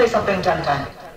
Play something ten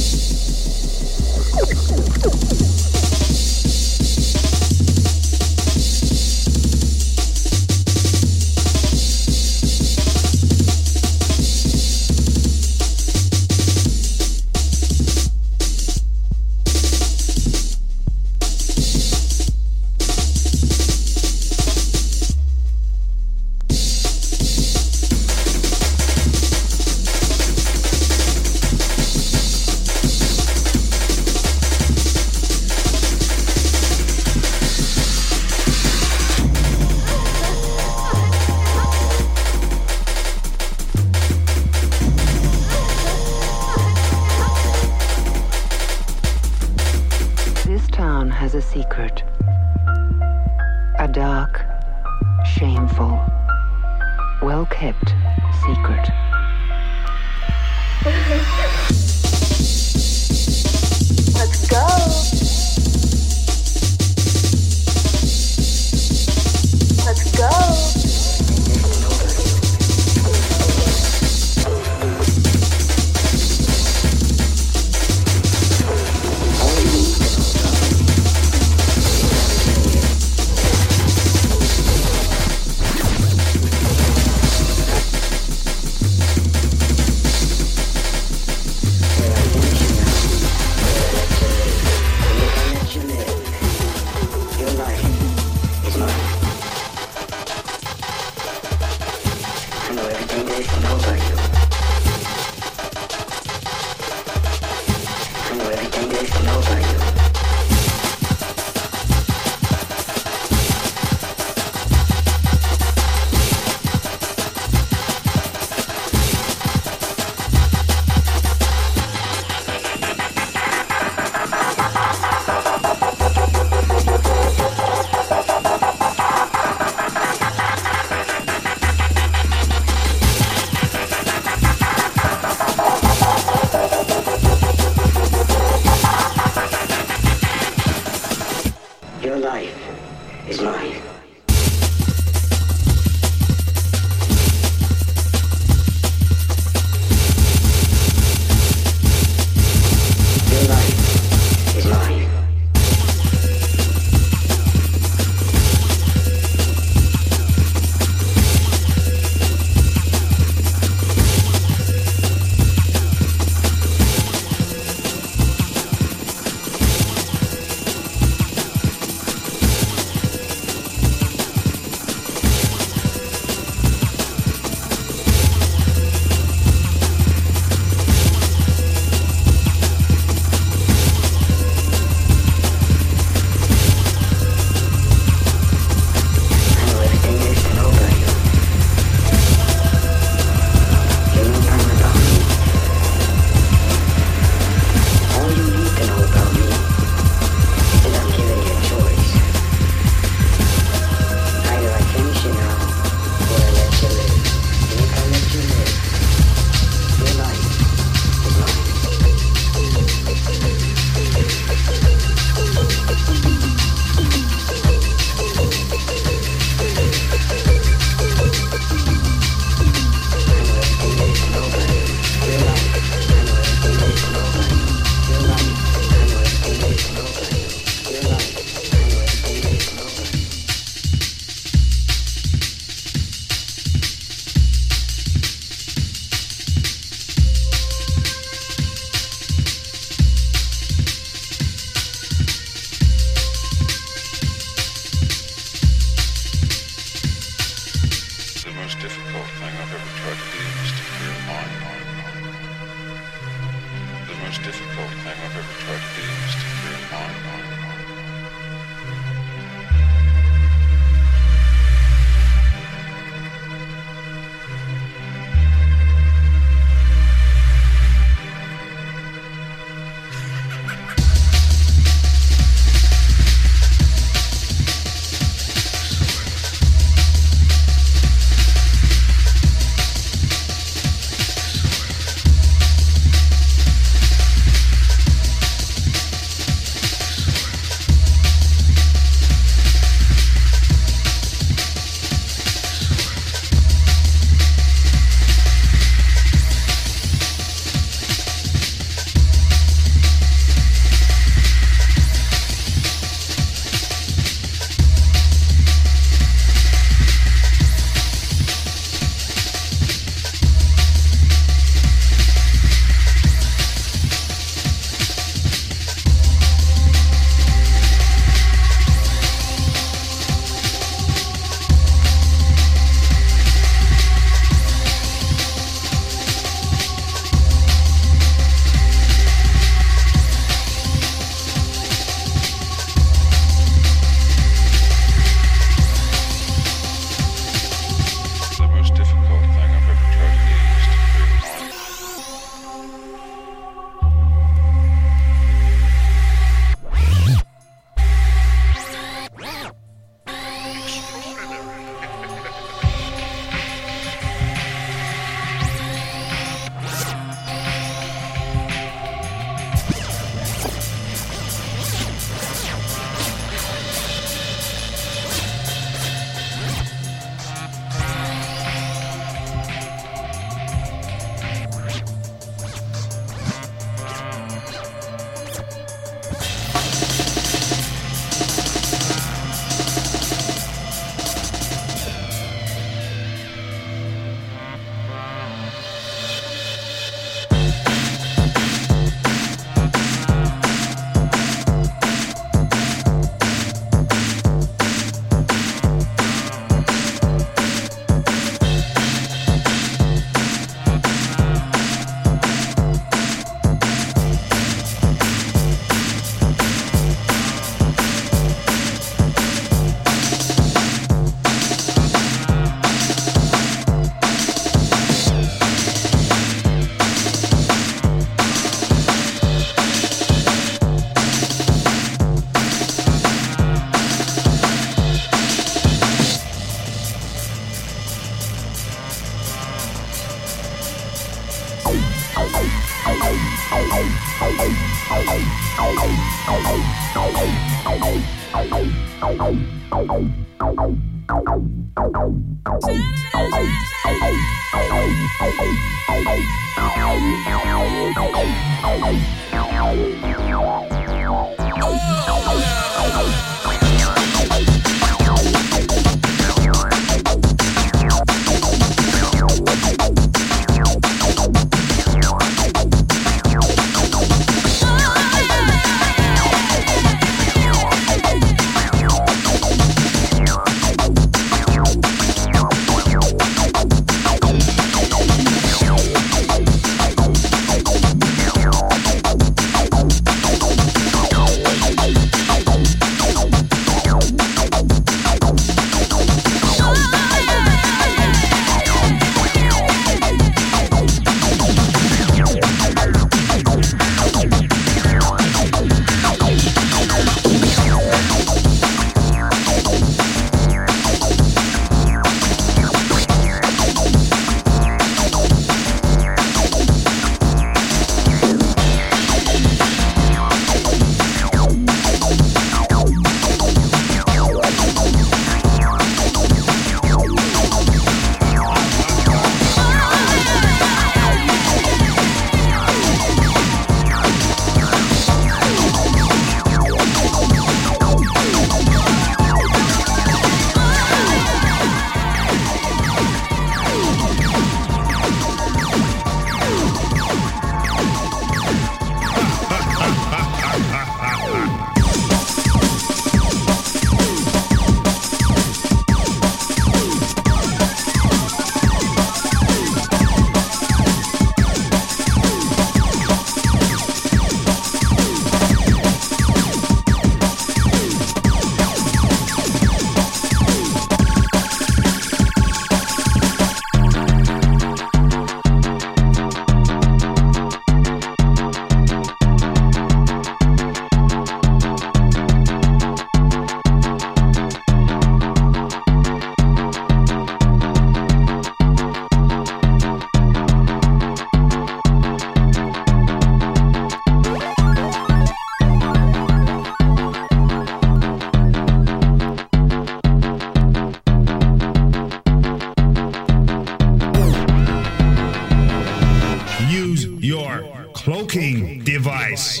cloaking device.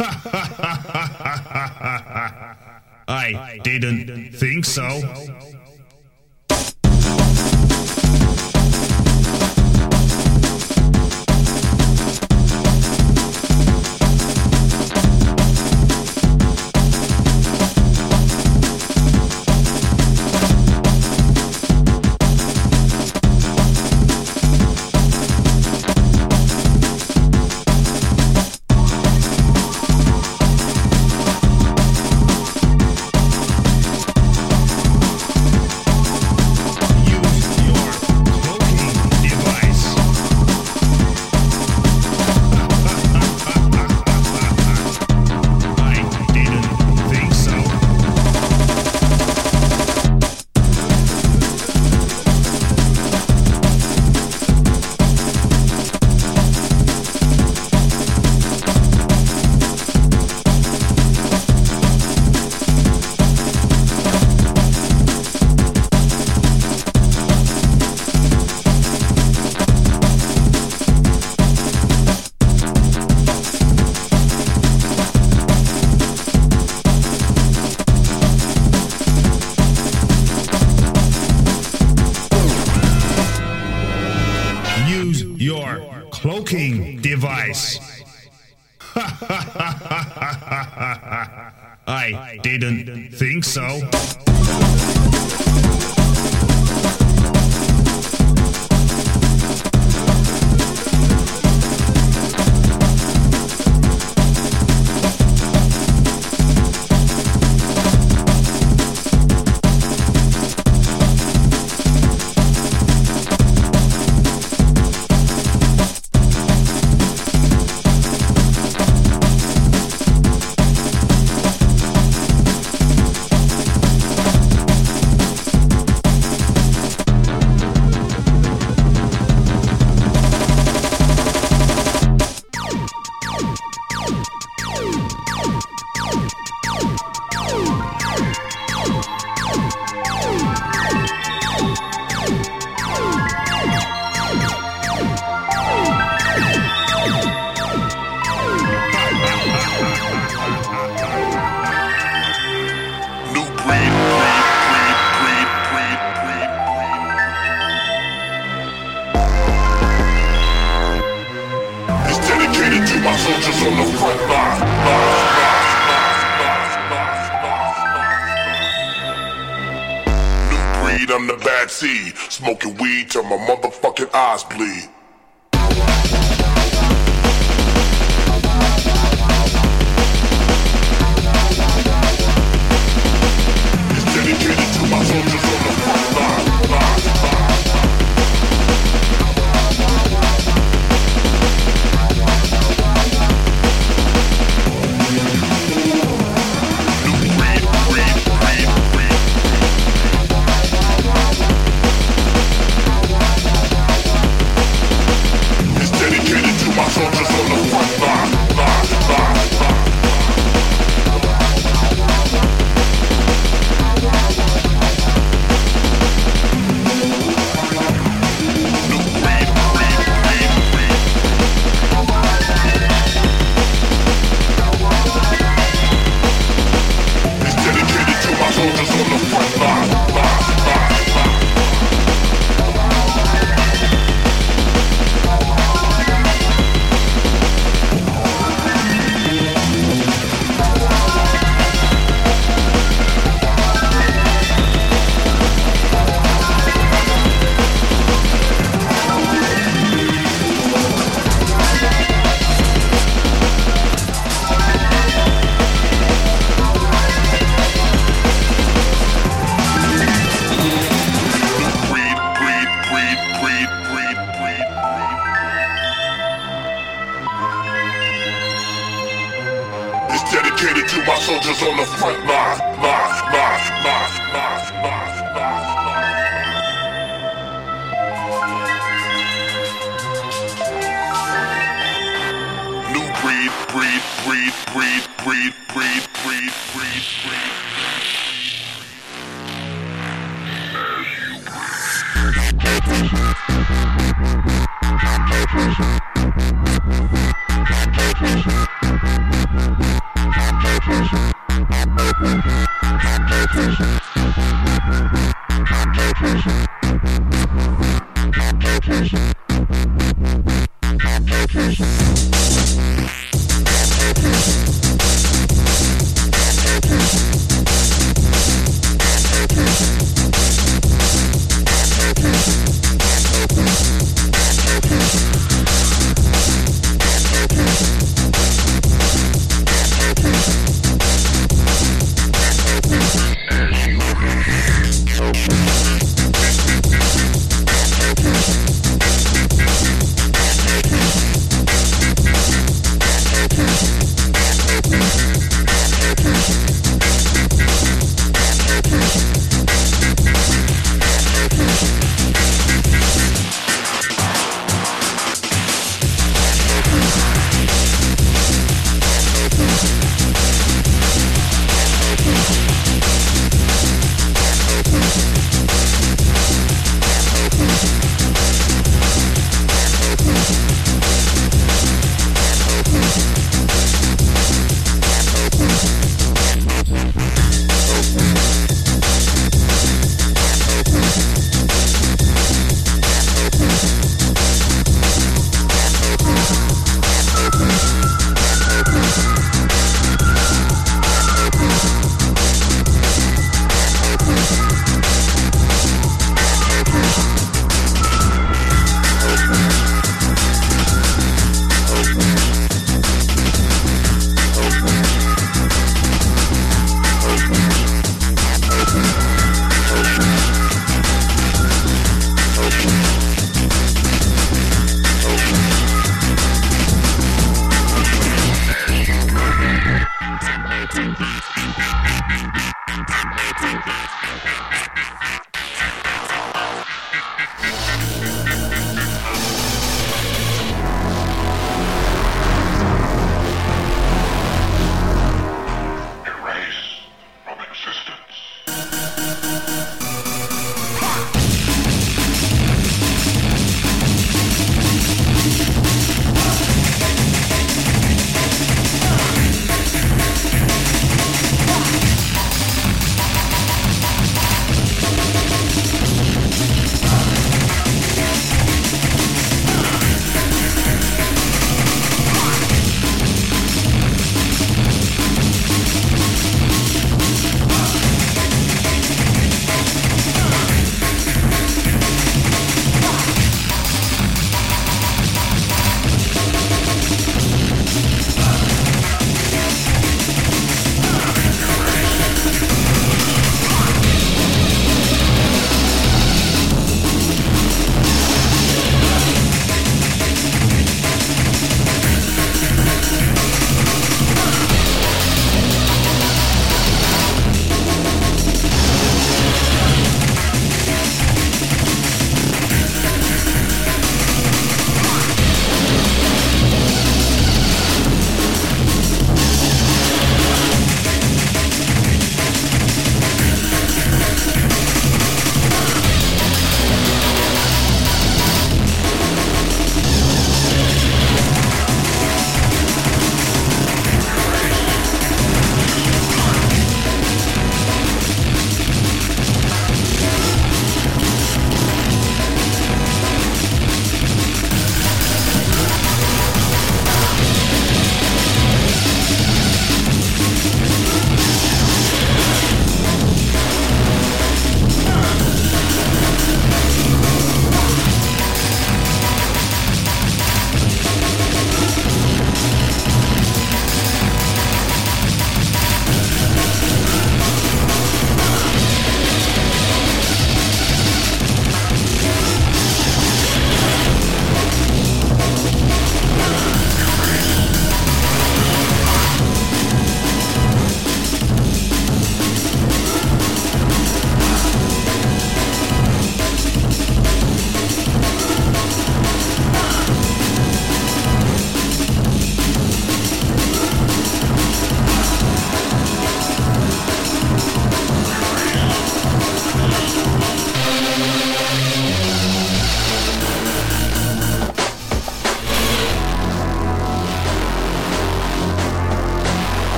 I didn't think so.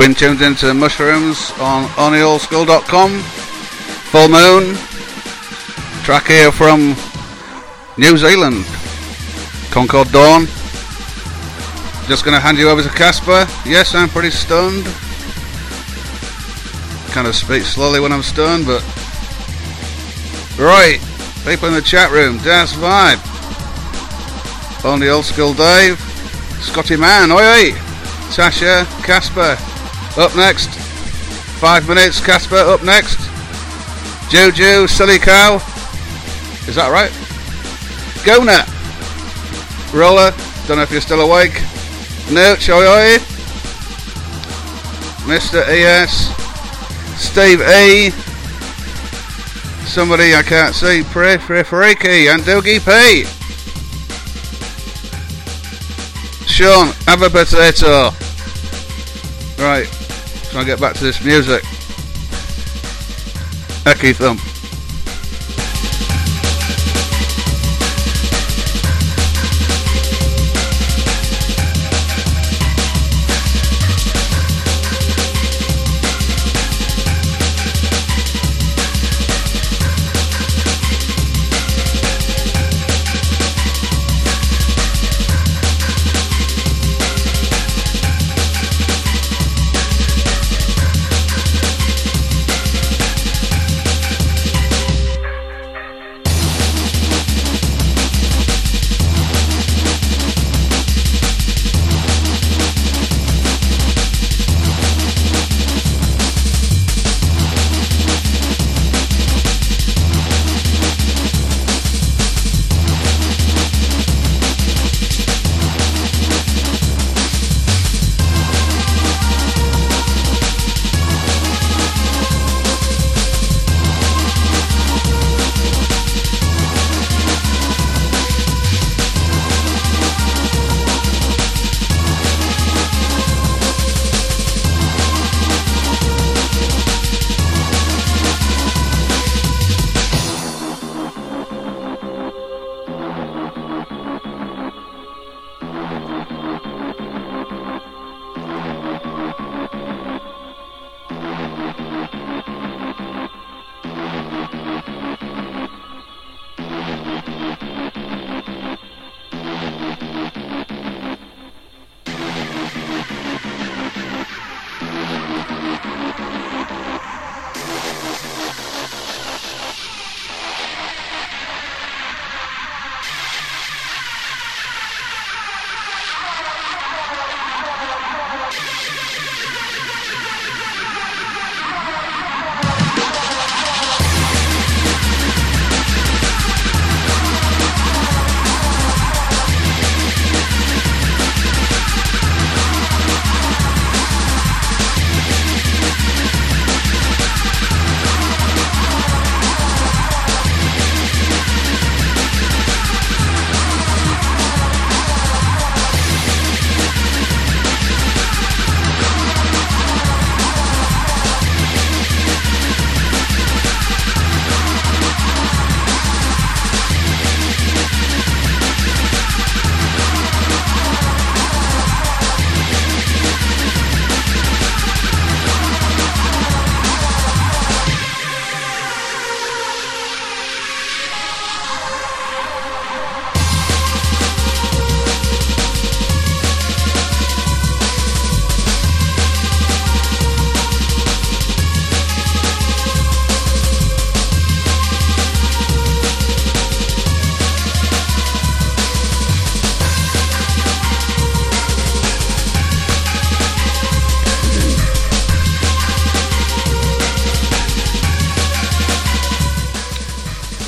Been tuned into Mushroomz on onlyoldskool.com. Full Moon. Track here from New Zealand. Concord Dawn. Just going to hand you over to Casper. Yes, I'm pretty stunned. Kind of speak slowly when I'm stunned, but. Right. People in the chat room. Das Vibe. Only Old School Dave. Scotty Man. Oi, oi. Tasha. Casper. Up next. Five minutes. Casper. Up next. Juju. Silly Cow. Is that right? Gona. Roller. Don't know if you're still awake. Nooch. Oi, oi. Mr. ES. Steve E. Somebody I can't see. Pre Freaky and Doogie P. Sean, have a potato. Right, try and get back to this music. Ecky thump.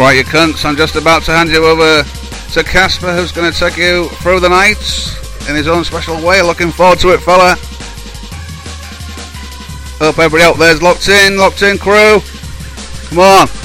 Right, you cunts, I'm just about to hand you over to Casper, who's going to take you through the night in his own special way. Looking forward to it, fella. Hope everybody out there's locked in, locked in, crew. Come on.